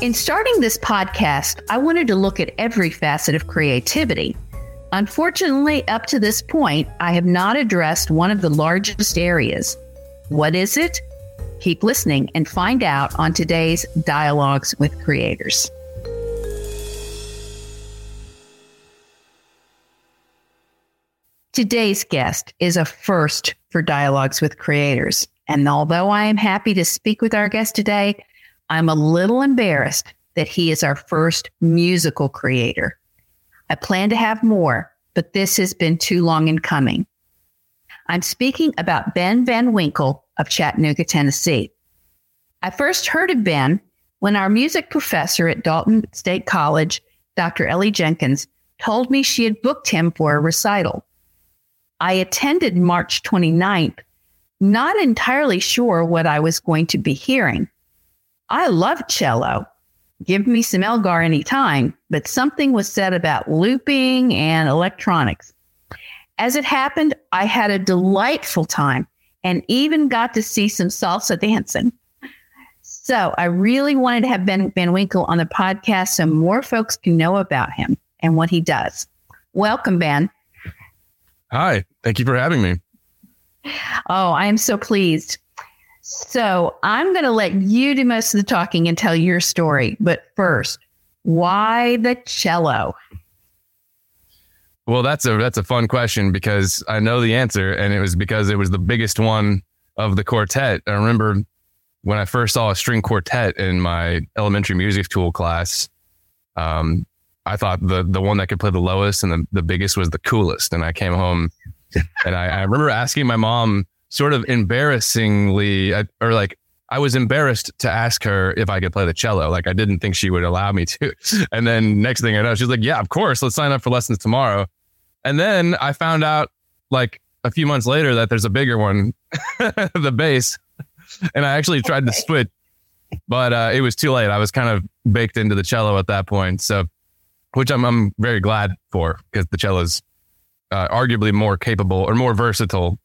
In starting this podcast, I wanted to look at every facet of creativity. Unfortunately, up to this point, I have not addressed one of the largest areas. What is it? Keep listening and find out on today's Dialogues with Creators. Today's guest is a first for Dialogues with Creators. And although I am happy to speak with our guest today, I'm a little embarrassed that he is our first musical creator. I plan to have more, but this has been too long in coming. I'm speaking about Ben Van Winkle of Chattanooga, Tennessee. I first heard of Ben when our music professor at Dalton State College, Dr. Ellie Jenkins, told me she had booked him for a recital. I attended March 29th, not entirely sure what I was going to be hearing. I love cello. Give me some Elgar anytime, but something was said about looping and electronics. As it happened, I had a delightful time and even got to see some salsa dancing. So I really wanted to have Ben Van Winkle on the podcast so more folks can know about him and what he does. Welcome, Ben. Hi, thank you for having me. Oh, I am so pleased. So I'm going to let you do most of the talking and tell your story. But first, why the cello? Well, that's a that's a fun question because I know the answer, and it was because it was the biggest one of the quartet. I remember when I first saw a string quartet in my elementary music tool class. Um, I thought the the one that could play the lowest and the, the biggest was the coolest, and I came home and I, I remember asking my mom sort of embarrassingly, or like I was embarrassed to ask her if I could play the cello. Like I didn't think she would allow me to. And then next thing I know, she's like, "Yeah, of course. Let's sign up for lessons tomorrow." And then I found out like a few months later that there's a bigger one, the bass. And I actually tried to switch, but uh, it was too late. I was kind of baked into the cello at that point. So, which I'm I'm very glad for because the cello is uh, arguably more capable or more versatile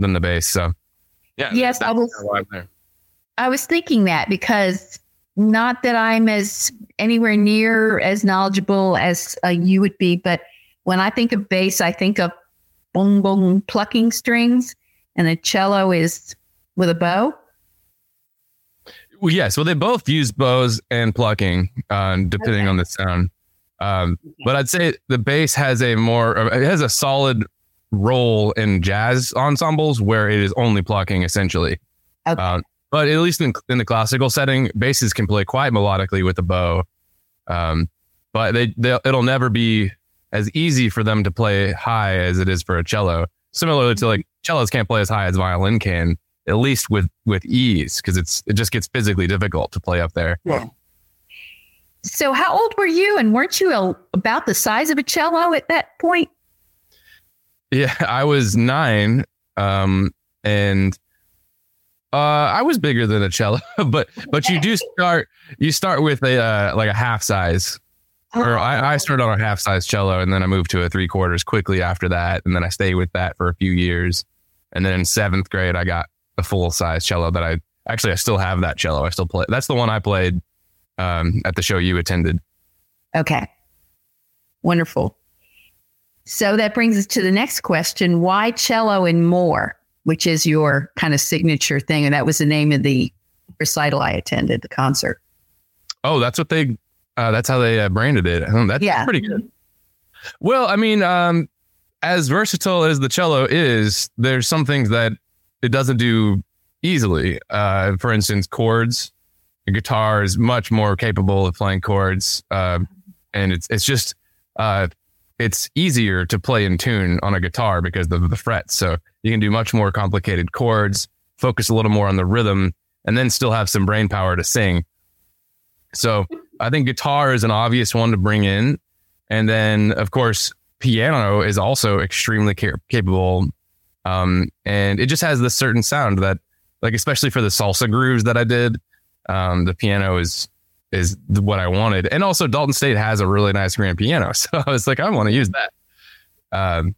than the bass. So, yeah. Yes, I was. I was thinking that because not that I'm as anywhere near as knowledgeable as uh, you would be, but when I think of bass, I think of boom boom plucking strings, and a cello is with a bow. Well, yes. Well, they both use bows and plucking, uh, depending okay. on the sound. Um, but I'd say the bass has a more, it has a solid role in jazz ensembles where it is only plucking essentially. Okay. Um, but at least in, in the classical setting, basses can play quite melodically with the bow. Um, but they, it'll never be as easy for them to play high as it is for a cello. Similarly to like cellos can't play as high as violin can, at least with with ease, because it's it just gets physically difficult to play up there. Yeah. So, how old were you, and weren't you a, about the size of a cello at that point? Yeah, I was nine, um, and uh, I was bigger than a cello, but but you do start you start with a uh, like a half size, or I, I started on a half size cello, and then I moved to a three quarters quickly after that, and then I stayed with that for a few years, and then in seventh grade I got a full size cello that I actually I still have that cello. I still play. That's the one I played um, at the show you attended. Okay. Wonderful. So that brings us to the next question why cello and more, which is your kind of signature thing? And that was the name of the recital I attended, the concert. Oh, that's what they, uh, that's how they uh, branded it. Oh, that's yeah. pretty good. Well, I mean, um, as versatile as the cello is, there's some things that it doesn't do easily. Uh, for instance, chords guitar is much more capable of playing chords, uh, and it's it's just uh, it's easier to play in tune on a guitar because of the frets. So you can do much more complicated chords, focus a little more on the rhythm, and then still have some brain power to sing. So I think guitar is an obvious one to bring in, and then of course piano is also extremely capable, um, and it just has this certain sound that, like especially for the salsa grooves that I did um, the piano is is what I wanted, and also Dalton State has a really nice grand piano, so I was like, I want to use that. Um,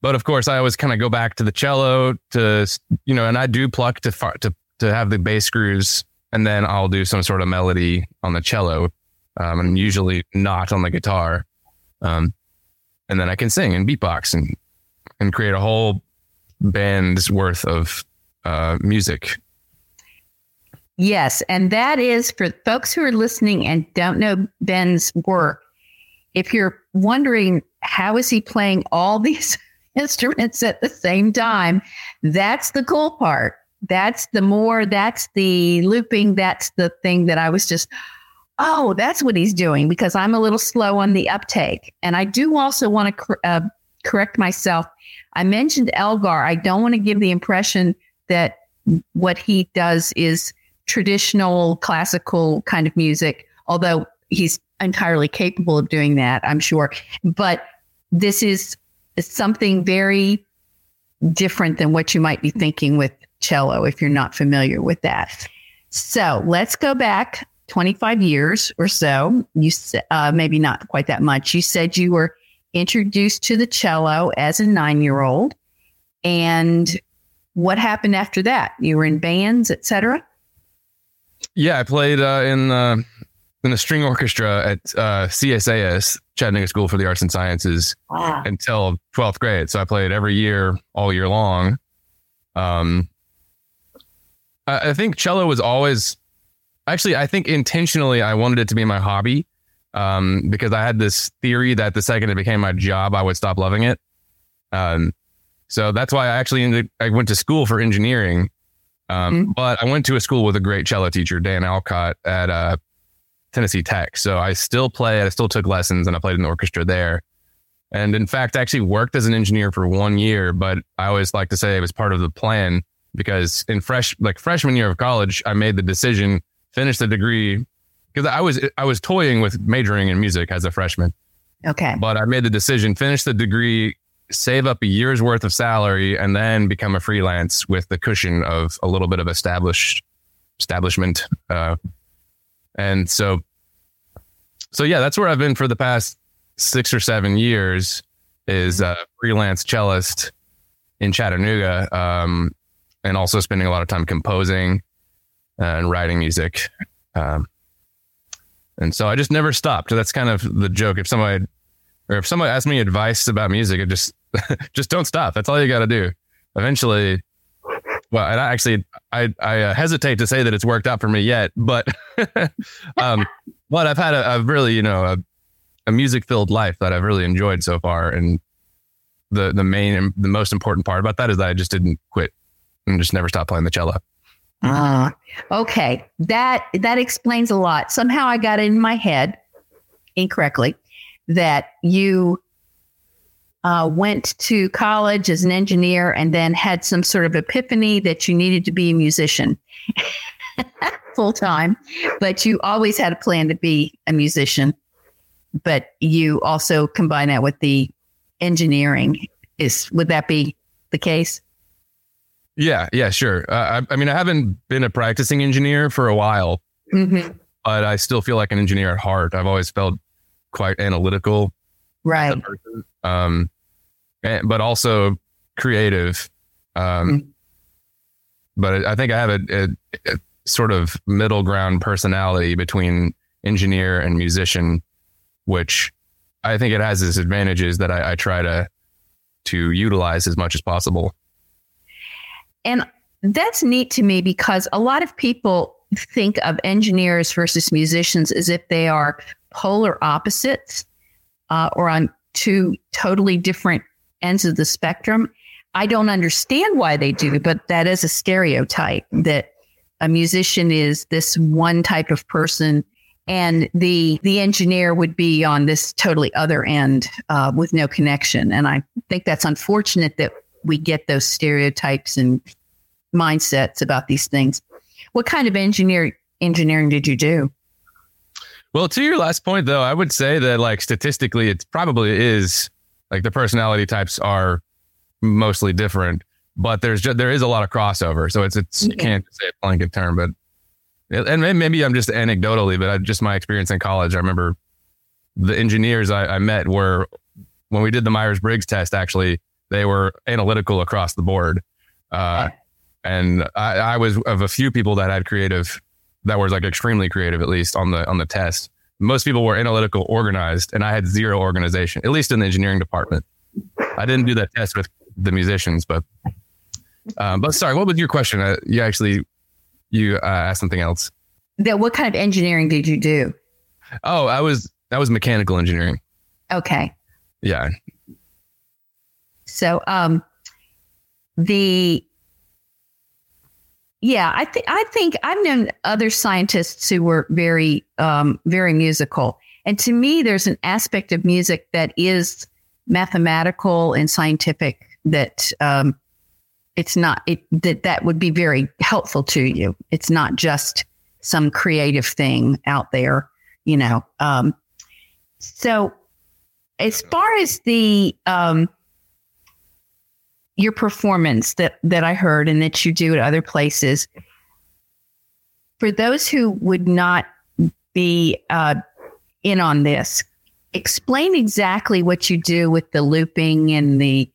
but of course, I always kind of go back to the cello to you know, and I do pluck to to to have the bass grooves and then I'll do some sort of melody on the cello, um, and usually not on the guitar. Um, and then I can sing and beatbox and and create a whole band's worth of uh, music. Yes, and that is for folks who are listening and don't know Ben's work. If you're wondering how is he playing all these instruments at the same time, that's the cool part. That's the more, that's the looping, that's the thing that I was just, oh, that's what he's doing because I'm a little slow on the uptake. And I do also want to uh, correct myself. I mentioned Elgar. I don't want to give the impression that what he does is traditional classical kind of music, although he's entirely capable of doing that, I'm sure. But this is something very different than what you might be thinking with cello if you're not familiar with that. So let's go back 25 years or so. You uh, maybe not quite that much. You said you were introduced to the cello as a nine year old. And what happened after that? You were in bands, etc. Yeah, I played uh, in uh, in a string orchestra at uh, CSAS, Chattanooga School for the Arts and Sciences, wow. until 12th grade. So I played every year, all year long. Um, I, I think cello was always, actually, I think intentionally I wanted it to be my hobby um, because I had this theory that the second it became my job, I would stop loving it. Um, so that's why I actually ended, I went to school for engineering. Um, mm-hmm. But I went to a school with a great cello teacher, Dan Alcott, at uh, Tennessee Tech. So I still play, I still took lessons and I played in the orchestra there. And in fact, I actually worked as an engineer for one year, but I always like to say it was part of the plan because in fresh, like freshman year of college, I made the decision, finish the degree because I was, I was toying with majoring in music as a freshman. Okay. But I made the decision, finish the degree, save up a year's worth of salary, and then become a freelance with the cushion of a little bit of established establishment. Uh, and so, so yeah, that's where I've been for the past six or seven years is a freelance cellist in Chattanooga. Um, and also spending a lot of time composing and writing music. Um, and so I just never stopped. That's kind of the joke. If somebody or if somebody asks me advice about music, I just just don't stop. That's all you got to do. Eventually, well, and I actually I I uh, hesitate to say that it's worked out for me yet, but um, but I've had a, a really you know a, a music filled life that I've really enjoyed so far, and the the main the most important part about that is that I just didn't quit and just never stopped playing the cello. Ah, uh, okay. That that explains a lot. Somehow I got it in my head incorrectly that you uh, went to college as an engineer and then had some sort of epiphany that you needed to be a musician full time, but you always had a plan to be a musician. But you also combine that with the engineering. Is would that be the case? Yeah, yeah, sure. Uh, I, I, mean, I haven't been a practicing engineer for a while, mm-hmm. but I still feel like an engineer at heart. I've always felt quite analytical, right? Um, but also creative. Um, mm-hmm. but I think I have a, a, a, sort of middle ground personality between engineer and musician, which I think it has its advantages that I, I try to to utilize as much as possible. And that's neat to me because a lot of people think of engineers versus musicians as if they are polar opposites uh, or on two totally different ends of the spectrum. I don't understand why they do, but that is a stereotype that a musician is this one type of person and the the engineer would be on this totally other end uh, with no connection. And I think that's unfortunate that we get those stereotypes and mindsets about these things. What kind of engineer engineering did you do? Well, to your last point, though, I would say that like statistically, it probably is like the personality types are mostly different, but there's just, there is a lot of crossover. So it's it's you can't say a blanket term, but and maybe I'm just anecdotally, but I, just my experience in college. I remember the engineers I, I met were when we did the Myers Briggs test. Actually, they were analytical across the board, uh, and I, I was of a few people that had creative that was like extremely creative, at least on the on the test. Most people were analytical, organized, and I had zero organization, at least in the engineering department. I didn't do that test with the musicians, but um, but sorry, what was your question? Uh, you actually you uh, asked something else. That what kind of engineering did you do? Oh, I was that was mechanical engineering. Okay. Yeah. So um the yeah, I think I think I've known other scientists who were very um very musical. And to me there's an aspect of music that is mathematical and scientific that um it's not it that that would be very helpful to you. It's not just some creative thing out there, you know. Um so as far as the um your performance that that I heard and that you do at other places. For those who would not be uh, in on this, explain exactly what you do with the looping and the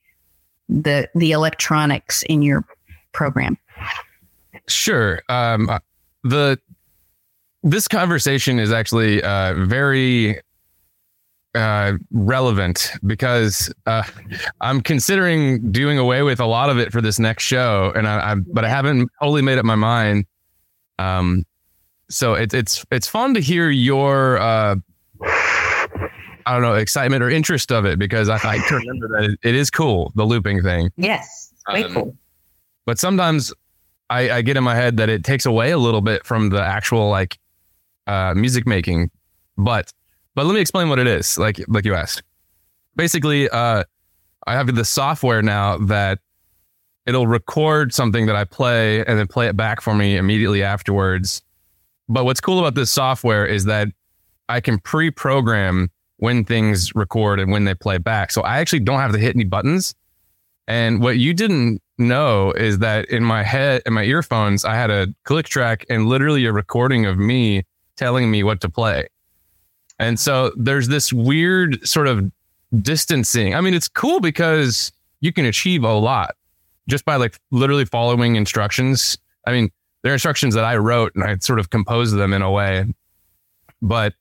the the electronics in your program. Sure. Um, uh, the this conversation is actually uh, very uh, relevant because uh, I'm considering doing away with a lot of it for this next show, and I, I but I haven't totally made up my mind. Um, so it's it's it's fun to hear your uh, I don't know excitement or interest of it because I, I remember that it, it is cool the looping thing. Yes, way um, cool. But sometimes I, I get in my head that it takes away a little bit from the actual like uh, music making, but but let me explain what it is, like like you asked. Basically, uh, I have the software now that it'll record something that I play and then play it back for me immediately afterwards. But what's cool about this software is that I can pre-program when things record and when they play back. So I actually don't have to hit any buttons. And what you didn't know is that in my head, in my earphones, I had a click track and literally a recording of me telling me what to play. And so there's this weird sort of distancing. I mean, it's cool because you can achieve a lot just by like literally following instructions. I mean, there are instructions that I wrote and I sort of composed them in a way, but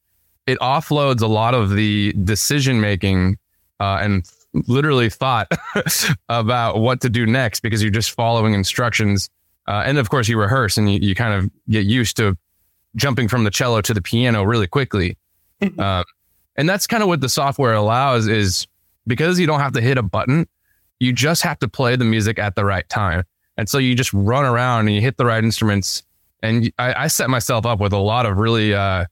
it offloads a lot of the decision making uh, and literally thought about what to do next because you're just following instructions. Uh, and of course, you rehearse and you, you kind of get used to jumping from the cello to the piano really quickly. um, and that's kind of what the software allows is because you don't have to hit a button, you just have to play the music at the right time. And so you just run around and you hit the right instruments. And I, I set myself up with a lot of really uh,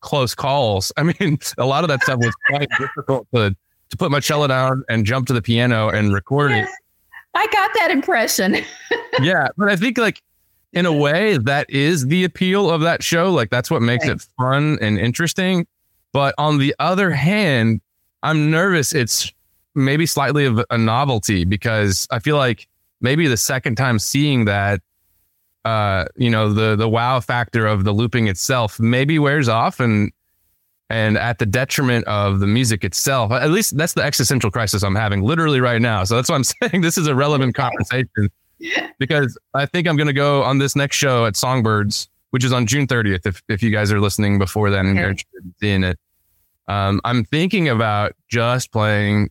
close calls. I mean, a lot of that stuff was quite difficult to to put my cello down and jump to the piano and record it. I got that impression. yeah, but I think like in a way that is the appeal of that show. Like that's what makes right. it fun and interesting. But on the other hand, I'm nervous it's maybe slightly of a novelty because I feel like maybe the second time seeing that uh you know the the wow factor of the looping itself maybe wears off and and at the detriment of the music itself. At least that's the existential crisis i'm having literally right now. So that's why i'm saying this is a relevant conversation because i think i'm going to go on this next show at songbirds which is on June 30th. If, if you guys are listening before then and you're interested in seeing it, um, I'm thinking about just playing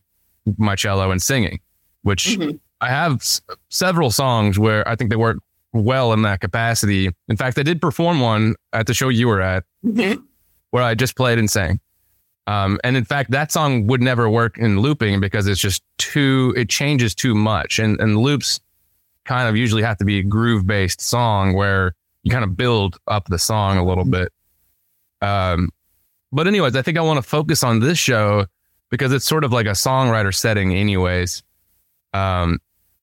my cello and singing, which mm-hmm. I have s- several songs where I think they work well in that capacity. In fact, I did perform one at the show you were at mm-hmm. where I just played and sang. Um, and in fact, that song would never work in looping because it's just too, it changes too much. And, and loops kind of usually have to be a groove based song where you kind of build up the song a little bit. Um, but anyways, I think I want to focus on this show because it's sort of like a songwriter setting, anyways. Um,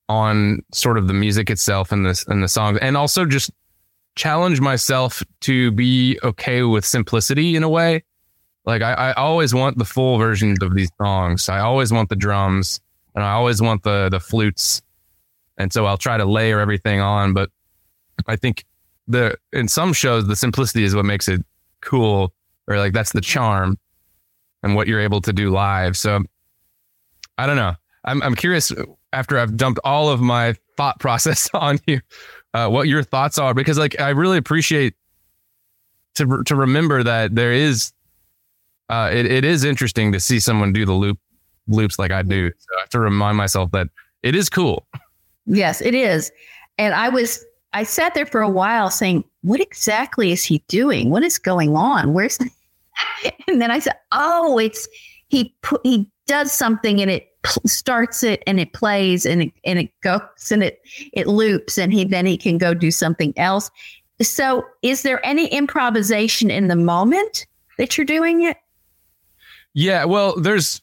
on sort of the music itself and this and the songs, and also just challenge myself to be okay with simplicity in a way. Like I, I always want the full versions of these songs. I always want the drums, and I always want the the flutes, and so I'll try to layer everything on. But I think the in some shows the simplicity is what makes it cool or like that's the charm and what you're able to do live. So I don't know. I'm I'm curious after I've dumped all of my thought process on you, uh, what your thoughts are because like I really appreciate to to remember that there is uh, it, it is interesting to see someone do the loop loops like I do. So I have to remind myself that it is cool. Yes, it is. And I was I sat there for a while saying, what exactly is he doing? What is going on? Where's the... and then I said, oh, it's he put, he does something and it starts it and it plays and it and it goes and it it loops and he then he can go do something else. So is there any improvisation in the moment that you're doing it? Yeah, well, there's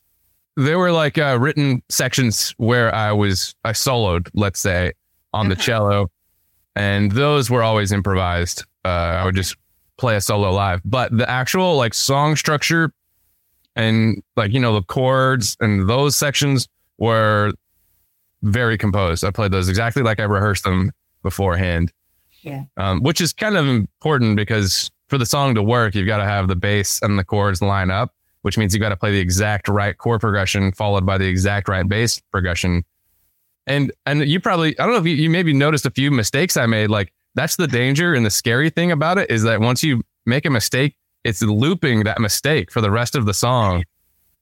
there were like uh, written sections where I was I soloed, let's say, on the cello, and those were always improvised. Uh, I would just play a solo live, but the actual like song structure and like you know the chords and those sections were very composed. I played those exactly like I rehearsed them beforehand. Yeah, um, which is kind of important because for the song to work, you've got to have the bass and the chords line up which means you've got to play the exact right chord progression followed by the exact right bass progression. And and you probably I don't know if you, you maybe noticed a few mistakes I made. Like that's the danger and the scary thing about it is that once you make a mistake, it's looping that mistake for the rest of the song.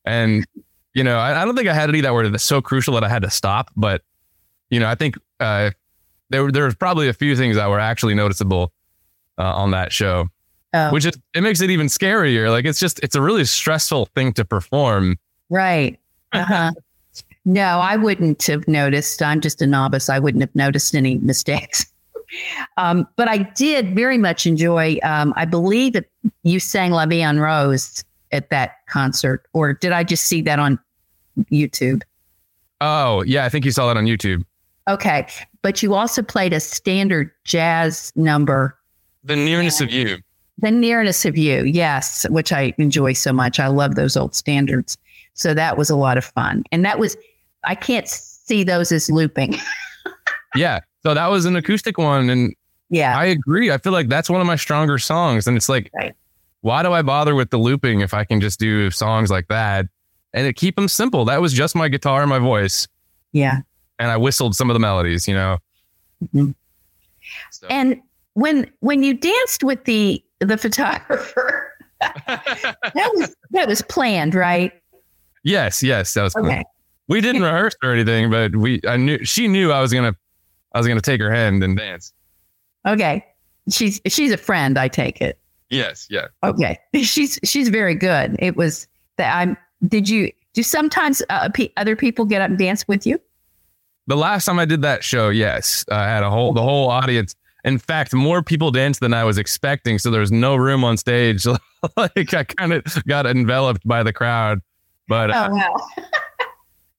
And you know, I, I don't think I had any that were so crucial that I had to stop. But you know, I think uh, there there was probably a few things that were actually noticeable uh, on that show. Oh. Which is it makes it even scarier. Like it's just it's a really stressful thing to perform. Right. Uh-huh. No, I wouldn't have noticed. I'm just a novice. I wouldn't have noticed any mistakes. um, but I did very much enjoy. Um, I believe that you sang La Vie en Rose at that concert, or did I just see that on YouTube? Oh, yeah, I think you saw that on YouTube. Okay, but you also played a standard jazz number. The nearness of you. The nearness of you, yes, which I enjoy so much. I love those old standards. So that was a lot of fun. And that was, I can't see those as looping. yeah. So that was an acoustic one. And yeah, I agree. I feel like that's one of my stronger songs. And it's like, right. why do I bother with the looping if I can just do songs like that and it keep them simple? That was just my guitar and my voice. Yeah. And I whistled some of the melodies, you know? Mm-hmm. So. And when when you danced with the the photographer. that was that was planned, right? Yes, yes, that was okay. Planned. We didn't rehearse or anything, but we I knew she knew I was gonna I was gonna take her hand and dance. Okay, she's she's a friend. I take it. Yes, yeah. Okay, she's she's very good. It was that I'm. Did you do sometimes uh, other people get up and dance with you? The last time I did that show, yes, I had a whole the whole audience in fact, more people danced than I was expecting. So there was no room on stage. like I kind of got enveloped by the crowd. But oh, wow.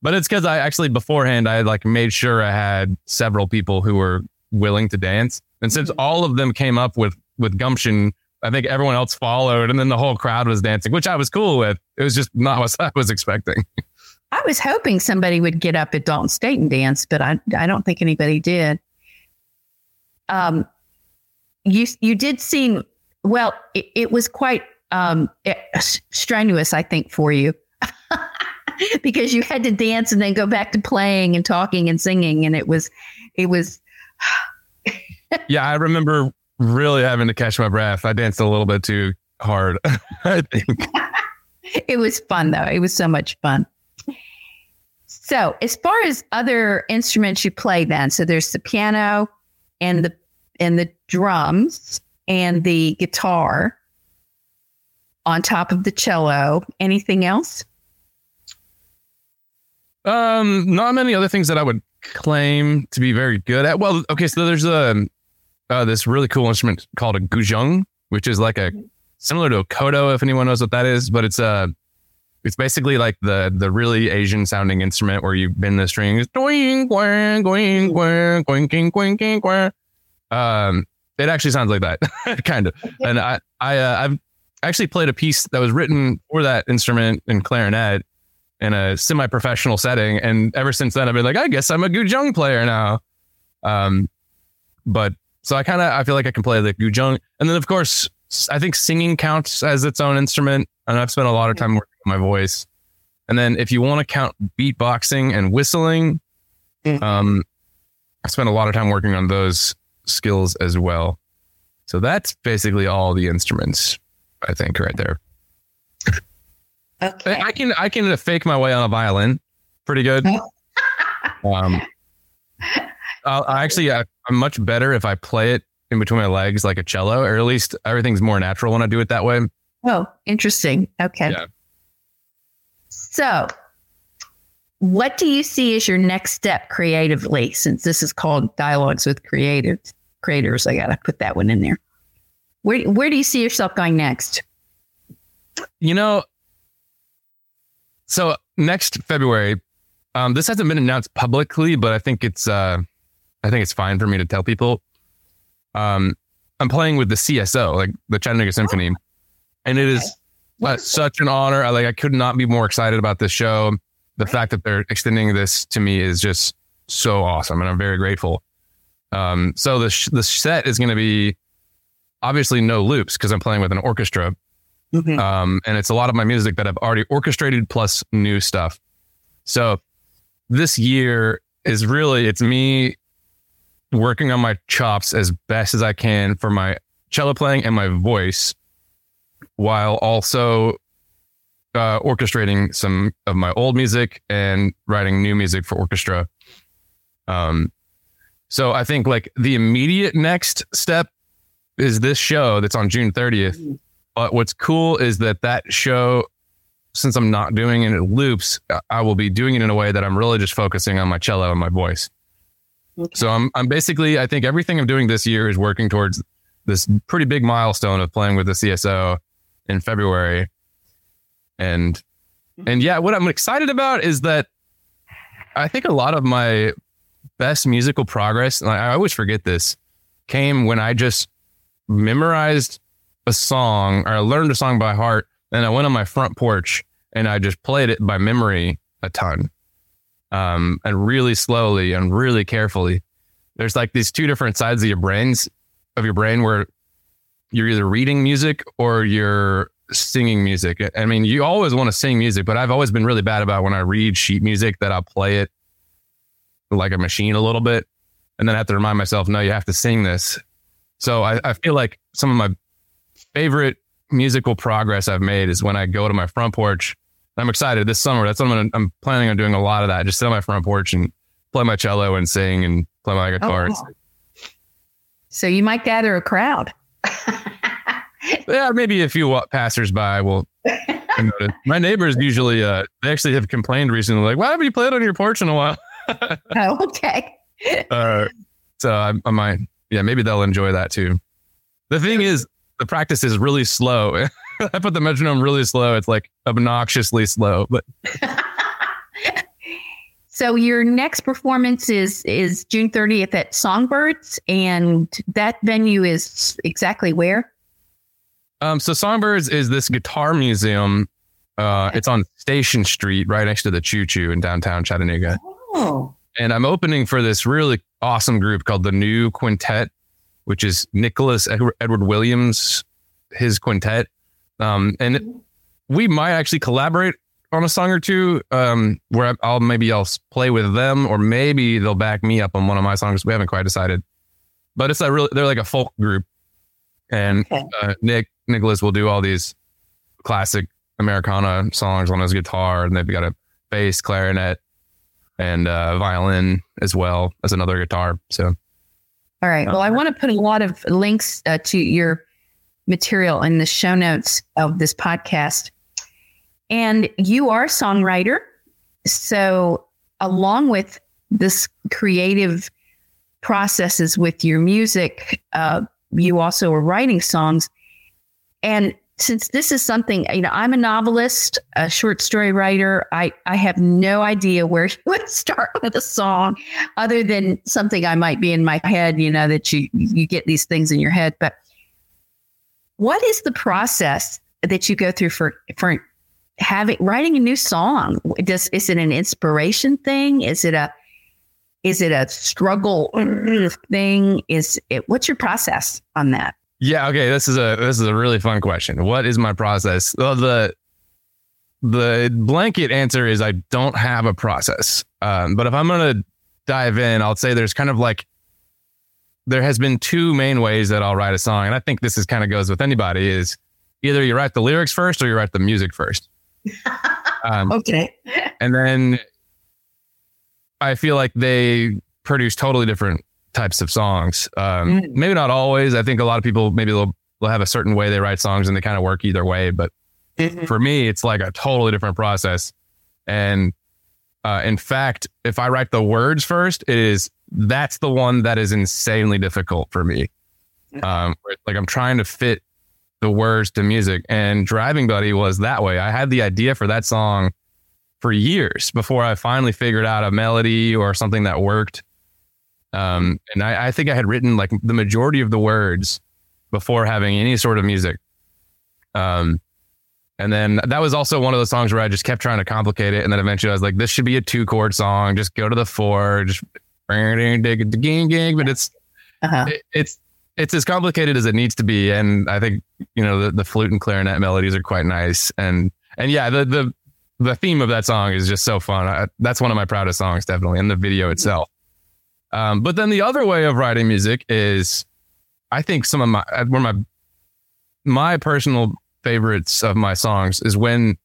But it's because I actually beforehand I had like made sure I had several people who were willing to dance. And since mm-hmm. all of them came up with with gumption, I think everyone else followed, and then the whole crowd was dancing, which I was cool with. It was just not what I was expecting. I was hoping somebody would get up at Dalton State and dance, but I I don't think anybody did um, you you did seem well. It, it was quite um, eh, strenuous, I think, for you. because you had to dance and then go back to playing and talking and singing and it was it was yeah i remember really having to catch my breath i danced a little bit too hard i think it was fun though it was so much fun so as far as other instruments you play then so there's the piano and the and the drums and the guitar on top of the cello. Anything else? Um, not many other things that I would claim to be very good at. Well, okay, so there's a uh, this really cool instrument called a guzheng, which is like a similar to a koto, if anyone knows what that is, but it's a uh, it's basically like the the really Asian sounding instrument where you bend the strings. Um, it actually sounds like that, kind of. And I, I, uh, I've actually played a piece that was written for that instrument in clarinet in a semi-professional setting, and ever since then, I've been like, I guess I'm a guzheng player now. Um, but so I kind of I feel like I can play the guzheng, and then of course I think singing counts as its own instrument, and I've spent a lot of time working on my voice. And then if you want to count beatboxing and whistling, mm. um, I spent a lot of time working on those skills as well. So that's basically all the instruments, I think, right there. Okay. I can I can fake my way on a violin, pretty good. um, I'll, I actually I, I'm much better if I play it in between my legs like a cello, or at least everything's more natural when I do it that way. Oh, interesting. Okay. Yeah. So, what do you see as your next step creatively? Since this is called Dialogues with Creative Creators, I got to put that one in there. Where where do you see yourself going next? You know, so next February, um, this hasn't been announced publicly, but I think it's uh, I think it's fine for me to tell people. Um, I'm playing with the CSO, like the Chattanooga Symphony, and it is uh, such an honor. I, like I could not be more excited about this show. The fact that they're extending this to me is just so awesome, and I'm very grateful. Um, so the sh- the set is going to be obviously no loops because I'm playing with an orchestra, mm-hmm. um, and it's a lot of my music that I've already orchestrated plus new stuff. So this year is really it's me working on my chops as best as I can for my cello playing and my voice while also uh, orchestrating some of my old music and writing new music for orchestra. Um, so I think like the immediate next step is this show that's on June 30th. But what's cool is that that show, since I'm not doing it in loops, I will be doing it in a way that I'm really just focusing on my cello and my voice. Okay. So I'm I'm basically I think everything I'm doing this year is working towards this pretty big milestone of playing with the CSO in February. And mm-hmm. and yeah, what I'm excited about is that I think a lot of my best musical progress, and I always forget this, came when I just memorized a song or I learned a song by heart. And I went on my front porch and I just played it by memory a ton. Um, and really slowly and really carefully. There's like these two different sides of your brains of your brain where you're either reading music or you're singing music. I mean, you always want to sing music, but I've always been really bad about when I read sheet music that I'll play it like a machine a little bit. And then I have to remind myself, no, you have to sing this. So I, I feel like some of my favorite musical progress I've made is when I go to my front porch. I'm excited this summer. That's what I'm, gonna, I'm planning on doing a lot of that. Just sit on my front porch and play my cello and sing and play my guitar. Oh, So you might gather a crowd. yeah, maybe a few passersby will. my neighbors usually, uh, they actually have complained recently, like, "Why haven't you played on your porch in a while?" oh, okay. Uh, so I, I might, yeah, maybe they'll enjoy that too. The thing is, the practice is really slow. I put the metronome really slow. It's like obnoxiously slow, but. so your next performance is is June 30th at Songbirds, and that venue is exactly where? Um, so Songbirds is this guitar museum. Uh, it's on Station Street, right next to the Choo Choo in downtown Chattanooga. Oh. And I'm opening for this really awesome group called the New Quintet, which is Nicholas Edward Williams, his quintet. Um, and we might actually collaborate on a song or two um, where I'll maybe I'll play with them or maybe they'll back me up on one of my songs. We haven't quite decided, but it's a really they're like a folk group, and okay. uh, Nick Nicholas will do all these classic Americana songs on his guitar, and they've got a bass, clarinet, and uh, violin as well as another guitar. So, all right. Well, I want to put a lot of links uh, to your material in the show notes of this podcast. And you are a songwriter. So, along with this creative processes with your music, uh, you also are writing songs. And since this is something, you know, I'm a novelist, a short story writer. I, I have no idea where you would start with a song other than something I might be in my head, you know, that you, you get these things in your head. But what is the process that you go through for, for having, writing a new song? Does, is it an inspiration thing? Is it a, is it a struggle thing? Is it, what's your process on that? Yeah. Okay. This is a this is a really fun question. What is my process? Well, the the blanket answer is I don't have a process. Um, but if I'm gonna dive in, I'll say there's kind of like there has been two main ways that I'll write a song, and I think this is kind of goes with anybody is either you write the lyrics first or you write the music first. Um, okay. And then I feel like they produce totally different types of songs. Um, mm. Maybe not always. I think a lot of people maybe they'll, they'll have a certain way they write songs and they kind of work either way. But mm-hmm. for me, it's like a totally different process. And uh, in fact, if I write the words first, it is that's the one that is insanely difficult for me. Um, like I'm trying to fit the words to music, and Driving Buddy was that way. I had the idea for that song for years before I finally figured out a melody or something that worked. Um, and I, I think I had written like the majority of the words before having any sort of music. Um, and then that was also one of those songs where I just kept trying to complicate it. And then eventually I was like, this should be a two chord song. Just go to the four, just but it's, uh-huh. it, it's, it's as complicated as it needs to be. And I think, you know, the, the flute and clarinet melodies are quite nice. And, and yeah, the, the, the theme of that song is just so fun. I, that's one of my proudest songs, definitely, and the video itself. Um, but then the other way of writing music is, I think some of my, one of my, my personal favorites of my songs is when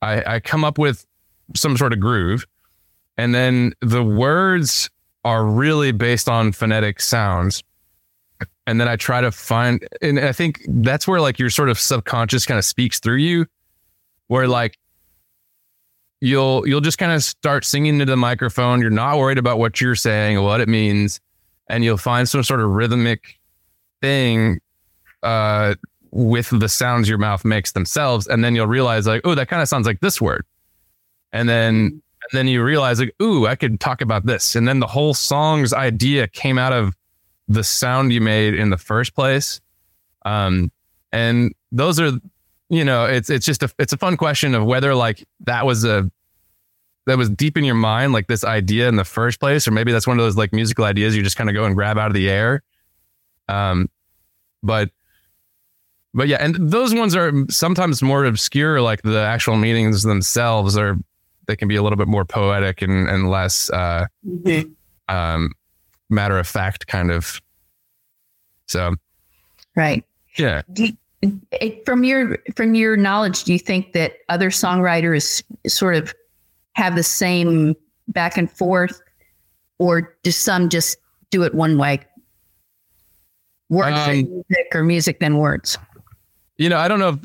I, I come up with some sort of groove and then the words are really based on phonetic sounds and then i try to find and i think that's where like your sort of subconscious kind of speaks through you where like you'll you'll just kind of start singing into the microphone you're not worried about what you're saying or what it means and you'll find some sort of rhythmic thing uh with the sounds your mouth makes themselves. And then you'll realize like, oh, that kind of sounds like this word. And then and then you realize like, ooh, I could talk about this. And then the whole song's idea came out of the sound you made in the first place. Um, and those are, you know, it's it's just a it's a fun question of whether like that was a that was deep in your mind, like this idea in the first place, or maybe that's one of those like musical ideas you just kind of go and grab out of the air. Um, but but yeah, and those ones are sometimes more obscure, like the actual meanings themselves are they can be a little bit more poetic and, and less uh, mm-hmm. um, matter of fact kind of. So, right. Yeah. You, from your from your knowledge, do you think that other songwriters sort of have the same back and forth, or do some just do it one way? Words um, music, or music then words you know, I don't know if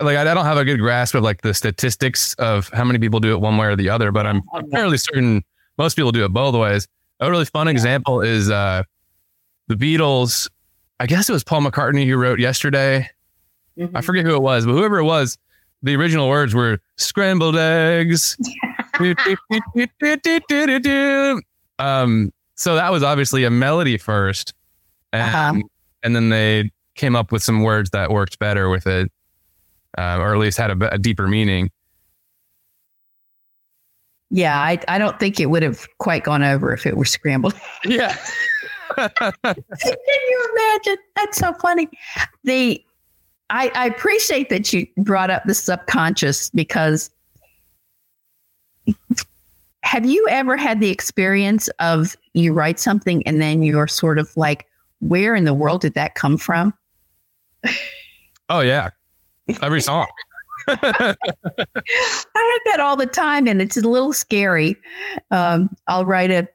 like I don't have a good grasp of like the statistics of how many people do it one way or the other, but I'm fairly certain most people do it both ways. A really fun example is uh the Beatles. I guess it was Paul McCartney who wrote yesterday. Mm-hmm. I forget who it was, but whoever it was, the original words were scrambled eggs. um, so that was obviously a melody first, and uh-huh. and then they came up with some words that worked better with it, uh, or at least had a, a, deeper meaning. Yeah, I, I don't think it would have quite gone over if it were scrambled. Yeah. Can you imagine? That's so funny. The I, I appreciate that you brought up the subconscious because have you ever had the experience of you write something and then you're sort of like, where in the world did that come from? Oh yeah, every song. I have that all the time, and it's a little scary. Um, I'll write a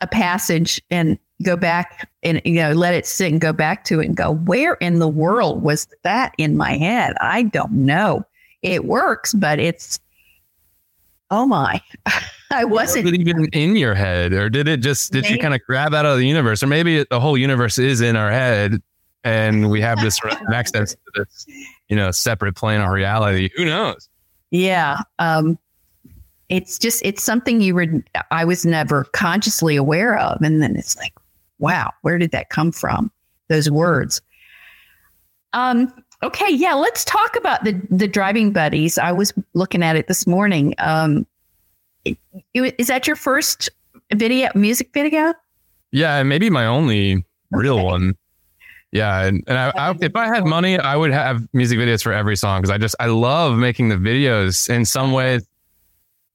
a passage and go back and you know let it sit and go back to it and go, where in the world was that in my head? I don't know. It works, but it's oh my. I wasn't was even in your head, or did it just did maybe. you kind of grab out of the universe, or maybe the whole universe is in our head, and we have this access to this, you know, separate plane of reality. Who knows? Yeah. Um, it's just it's something you were I was never consciously aware of, and then it's like, wow, where did that come from? Those words. Um. Okay. Yeah. Let's talk about the the driving buddies. I was looking at it this morning. Um. Is that your first video music video? Yeah, maybe my only real one. Yeah, and, and I, I, if I had money, I would have music videos for every song because I just I love making the videos. In some ways,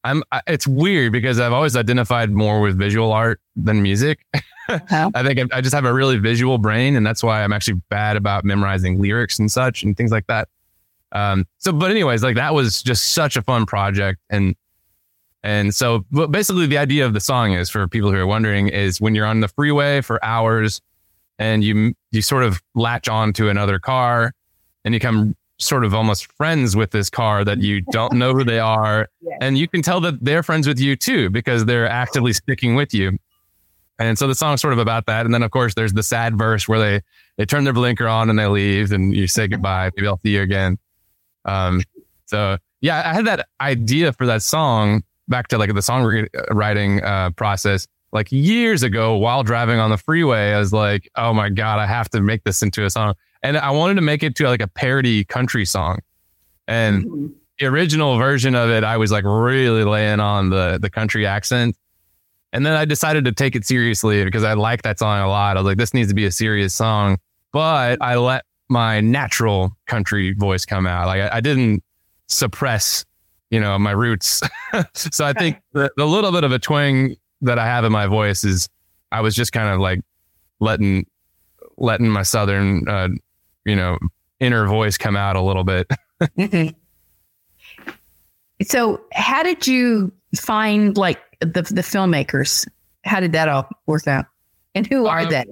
I'm. It's weird because I've always identified more with visual art than music. Uh-huh. I think I just have a really visual brain, and that's why I'm actually bad about memorizing lyrics and such and things like that. Um. So, but anyways, like that was just such a fun project, and and so, but basically, the idea of the song is for people who are wondering is when you're on the freeway for hours, and you you sort of latch on to another car, and you come sort of almost friends with this car that you don't know who they are. Yeah. And you can tell that they're friends with you too, because they're actively sticking with you. And so the song's sort of about that. And then of course there's the sad verse where they, they turn their blinker on and they leave and you say goodbye. Maybe I'll see you again. Um, so yeah, I had that idea for that song back to like the songwriting uh, process like years ago while driving on the freeway. I was like, oh my God, I have to make this into a song and I wanted to make it to like a parody country song. And mm-hmm. the original version of it, I was like really laying on the the country accent. And then I decided to take it seriously because I like that song a lot. I was like, this needs to be a serious song. But I let my natural country voice come out. Like I, I didn't suppress, you know, my roots. so I think the, the little bit of a twang that I have in my voice is I was just kind of like letting letting my southern uh, you know, inner voice come out a little bit. mm-hmm. So, how did you find like the the filmmakers? How did that all work out? And who are um, they?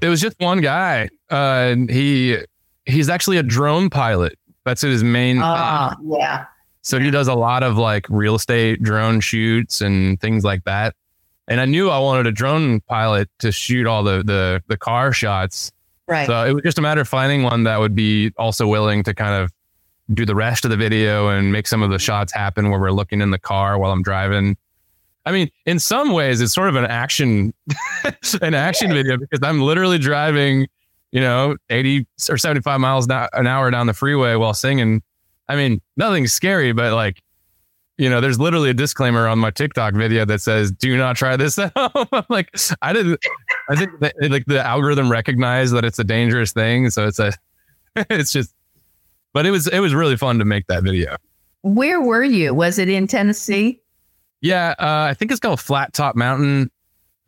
It was just one guy. Uh, he he's actually a drone pilot. That's his main. uh, yeah. So he does a lot of like real estate drone shoots and things like that. And I knew I wanted a drone pilot to shoot all the the the car shots. Right. So it was just a matter of finding one that would be also willing to kind of do the rest of the video and make some of the shots happen where we're looking in the car while I'm driving. I mean, in some ways, it's sort of an action, an action video because I'm literally driving, you know, 80 or 75 miles an hour down the freeway while singing. I mean, nothing's scary, but like you know, there's literally a disclaimer on my TikTok video that says, "Do not try this at home." I'm like, I didn't. I think that, like the algorithm recognized that it's a dangerous thing, so it's a, it's just. But it was it was really fun to make that video. Where were you? Was it in Tennessee? Yeah, uh, I think it's called Flat Top Mountain,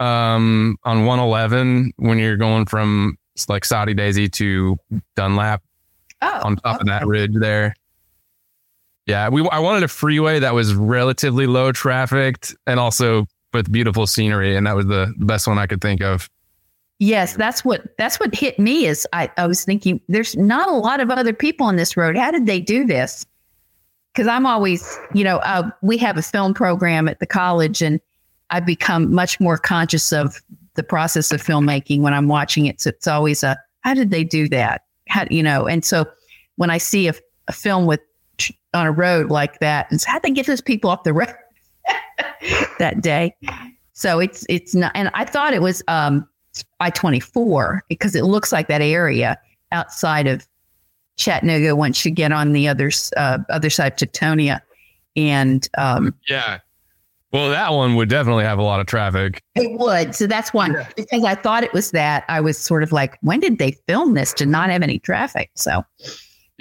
um, on 111 when you're going from like Soddy Daisy to Dunlap. Oh, on top okay. of that ridge there. Yeah, we I wanted a freeway that was relatively low trafficked and also with beautiful scenery, and that was the best one I could think of. Yes, that's what that's what hit me is I, I was thinking there's not a lot of other people on this road. How did they do this? Because I'm always, you know, uh, we have a film program at the college, and I've become much more conscious of the process of filmmaking when I'm watching it. So it's always a how did they do that? How you know? And so when I see a, a film with on a road like that. And how they get those people off the road that day. So it's it's not, and I thought it was um, I twenty four because it looks like that area outside of Chattanooga once you get on the other uh, other side of Tiftonia, and um, yeah. Well, that one would definitely have a lot of traffic. It would. So that's one yeah. because I thought it was that. I was sort of like, when did they film this to not have any traffic? So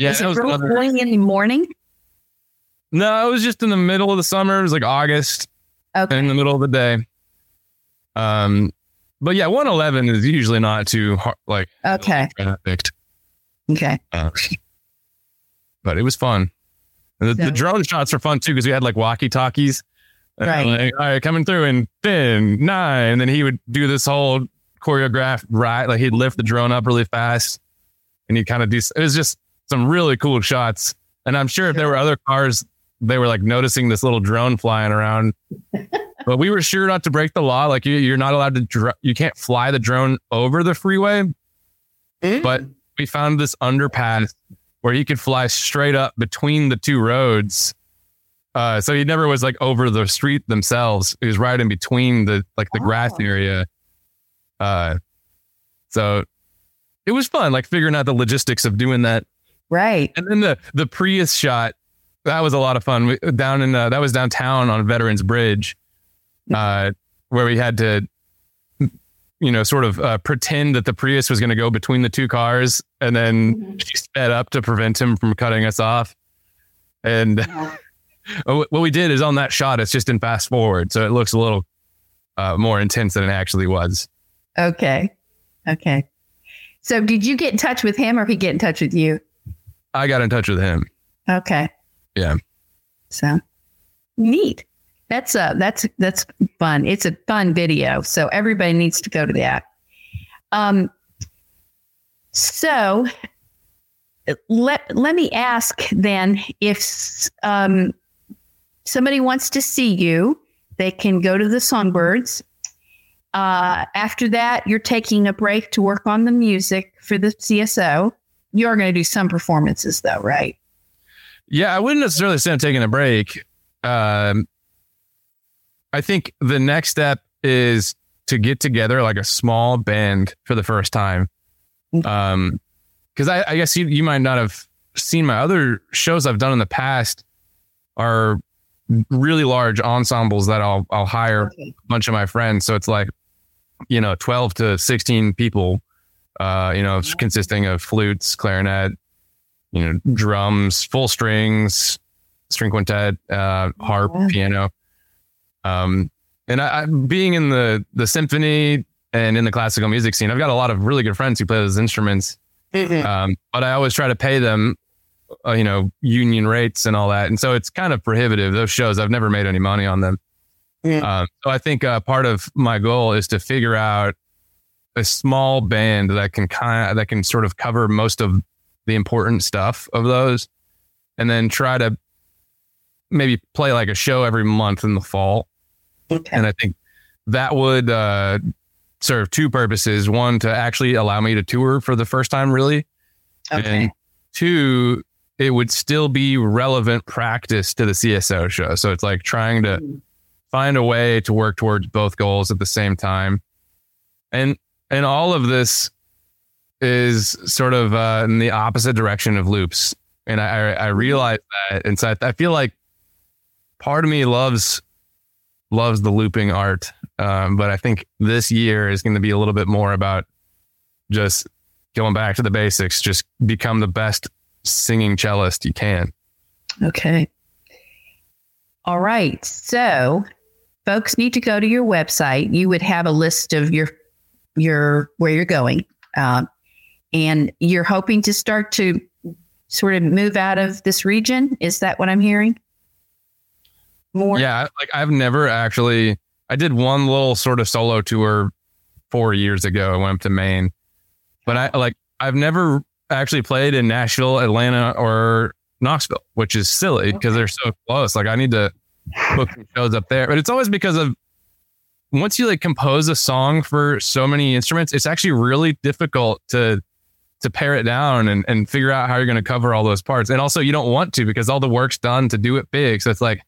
yeah, is it was another... in the morning? No, it was just in the middle of the summer. It was like August. Okay. In the middle of the day. Um, but yeah, 111 is usually not too hard, like okay. Trafficked. Okay. Uh, but it was fun. The, so, the, drone shots were fun too because we had like walkie talkies. Right. Like, all right, coming through in 10, 9. And then he would do this whole choreographed ride. Like he'd lift the drone up really fast and he'd kind of do, it was just some really cool shots. And I'm sure if there were other cars they were like noticing this little drone flying around. but we were sure not to break the law. Like you, are not allowed to, dr- you can't fly the drone over the freeway. Mm. But we found this underpass where he could fly straight up between the two roads. Uh, so he never was like over the street themselves. He was right in between the like the oh. grass area. Uh, so it was fun, like figuring out the logistics of doing that. Right. And then the the Prius shot that was a lot of fun. We, down in uh, that was downtown on Veterans Bridge, uh, where we had to, you know, sort of uh, pretend that the Prius was going to go between the two cars, and then mm-hmm. she sped up to prevent him from cutting us off. And what we did is on that shot, it's just in fast forward, so it looks a little uh, more intense than it actually was. Okay, okay. So, did you get in touch with him, or he get in touch with you? I got in touch with him. Okay. Yeah. So neat. That's uh that's that's fun. It's a fun video. So everybody needs to go to that. Um so let let me ask then if um somebody wants to see you, they can go to the Songbirds. Uh, after that, you're taking a break to work on the music for the CSO. You're going to do some performances, though, right? Yeah, I wouldn't necessarily say I'm taking a break. Um, I think the next step is to get together like a small band for the first time. Mm-hmm. Um, because I, I guess you, you might not have seen my other shows I've done in the past are really large ensembles that I'll I'll hire okay. a bunch of my friends. So it's like, you know, 12 to 16 people, uh, you know, consisting of flutes, clarinet, you know, drums, full strings, string quintet, uh, harp, yeah. piano. Um, and I, I, being in the the symphony and in the classical music scene, I've got a lot of really good friends who play those instruments. Mm-hmm. Um, but I always try to pay them, uh, you know, union rates and all that, and so it's kind of prohibitive. Those shows, I've never made any money on them. Mm-hmm. Um, so I think uh, part of my goal is to figure out a small band that can kind of, that can sort of cover most of the important stuff of those, and then try to maybe play like a show every month in the fall. Okay. And I think that would uh, serve two purposes. One, to actually allow me to tour for the first time, really. Okay. And two, it would still be relevant practice to the CSO show. So it's like trying to mm. find a way to work towards both goals at the same time. And and all of this is sort of uh, in the opposite direction of loops. And I, I, mm. realize that. And so I, I feel like part of me loves loves the looping art, um, but I think this year is going to be a little bit more about just going back to the basics. Just become the best singing cellist you can. Okay. All right. So, folks need to go to your website. You would have a list of your your where you're going, uh, and you're hoping to start to sort of move out of this region. Is that what I'm hearing? more? Yeah, like I've never actually. I did one little sort of solo tour four years ago. I went up to Maine, but I like I've never actually played in Nashville, Atlanta, or Knoxville, which is silly because okay. they're so close. Like I need to book shows up there, but it's always because of once you like compose a song for so many instruments, it's actually really difficult to to pare it down and, and figure out how you're going to cover all those parts. And also you don't want to because all the work's done to do it big. So it's like,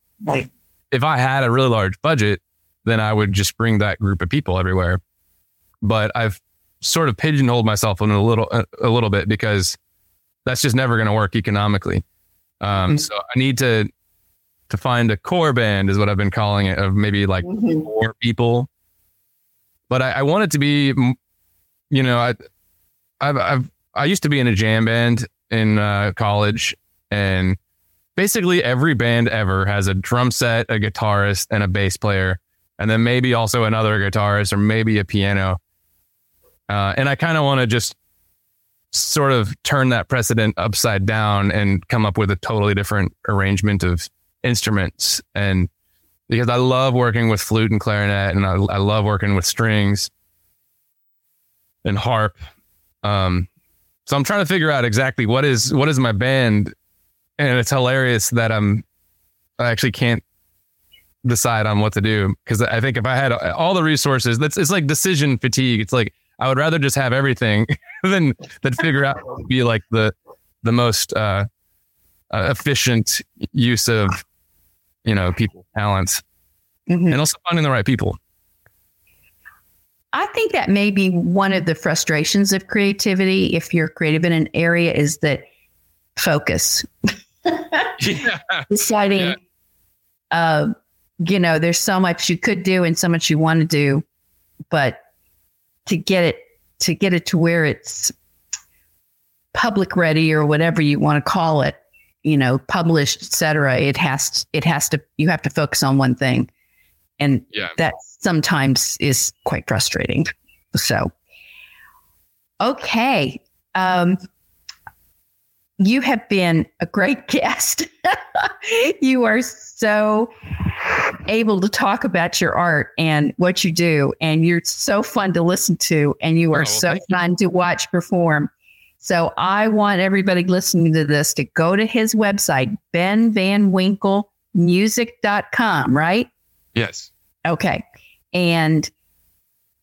If I had a really large budget, then I would just bring that group of people everywhere. But I've sort of pigeonholed myself in a little a, little bit because that's just never going to work economically. Um, mm-hmm. So I need to to find a core band is what I've been calling it of maybe like mm-hmm. four people. But I, I, want it to be, you know, I I've, I've I used to be in a jam band in uh, college, and basically every band ever has a drum set, a guitarist, and a bass player, and then maybe also another guitarist or maybe a piano. Uh, and I kind of want to just sort of turn that precedent upside down and come up with a totally different arrangement of instruments. And because I love working with flute and clarinet, and I, I love working with strings and harp. Um, so I'm trying to figure out exactly what is what is my band and it's hilarious that I'm I actually can't decide on what to do because I think if I had all the resources, that's it's like decision fatigue. It's like I would rather just have everything than than figure out be like the the most uh, uh, efficient use of you know people talents mm-hmm. and also finding the right people. I think that may be one of the frustrations of creativity. If you're creative in an area, is that focus. yeah. Deciding, yeah. Uh, you know, there's so much you could do and so much you want to do, but to get it to get it to where it's public ready or whatever you want to call it you know, published, etc. It has it has to you have to focus on one thing, and yeah. that sometimes is quite frustrating. So, okay, um, you have been a great guest. you are so able to talk about your art and what you do, and you're so fun to listen to, and you are oh, so fun you. to watch perform. So I want everybody listening to this to go to his website, benvanwinklemusic.com, right? Yes. Okay. And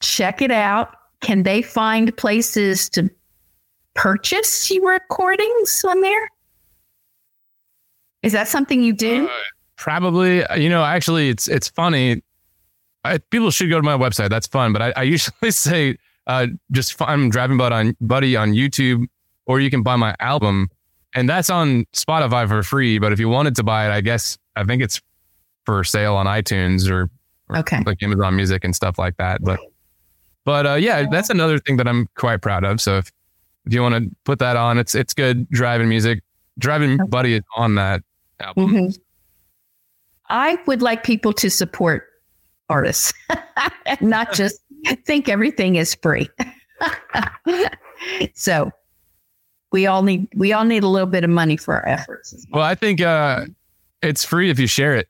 check it out. Can they find places to purchase your recordings on there? Is that something you do? Uh, probably. You know, actually, it's it's funny. I, people should go to my website. That's fun. But I, I usually say uh, just find Driving Buddy on Buddy on YouTube, or you can buy my album, and that's on Spotify for free. But if you wanted to buy it, I guess I think it's for sale on iTunes or, or okay. like Amazon Music and stuff like that. But but uh, yeah, that's another thing that I'm quite proud of. So if, if you want to put that on, it's it's good driving music. Driving Buddy is on that album. Mm-hmm. I would like people to support artists, not just think everything is free. so we all need we all need a little bit of money for our efforts. Well, I think uh, it's free if you share it.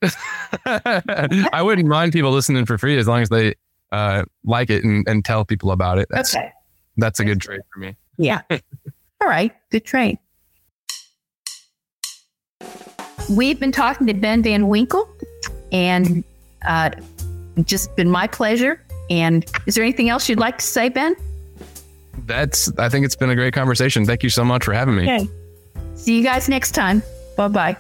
I wouldn't mind people listening for free as long as they uh, like it and, and tell people about it. That's, okay, that's a good trade for me. Yeah. all right, good trade. We've been talking to Ben Van Winkle, and uh, just been my pleasure and is there anything else you'd like to say, Ben? That's, I think it's been a great conversation. Thank you so much for having me. Okay. See you guys next time. Bye bye.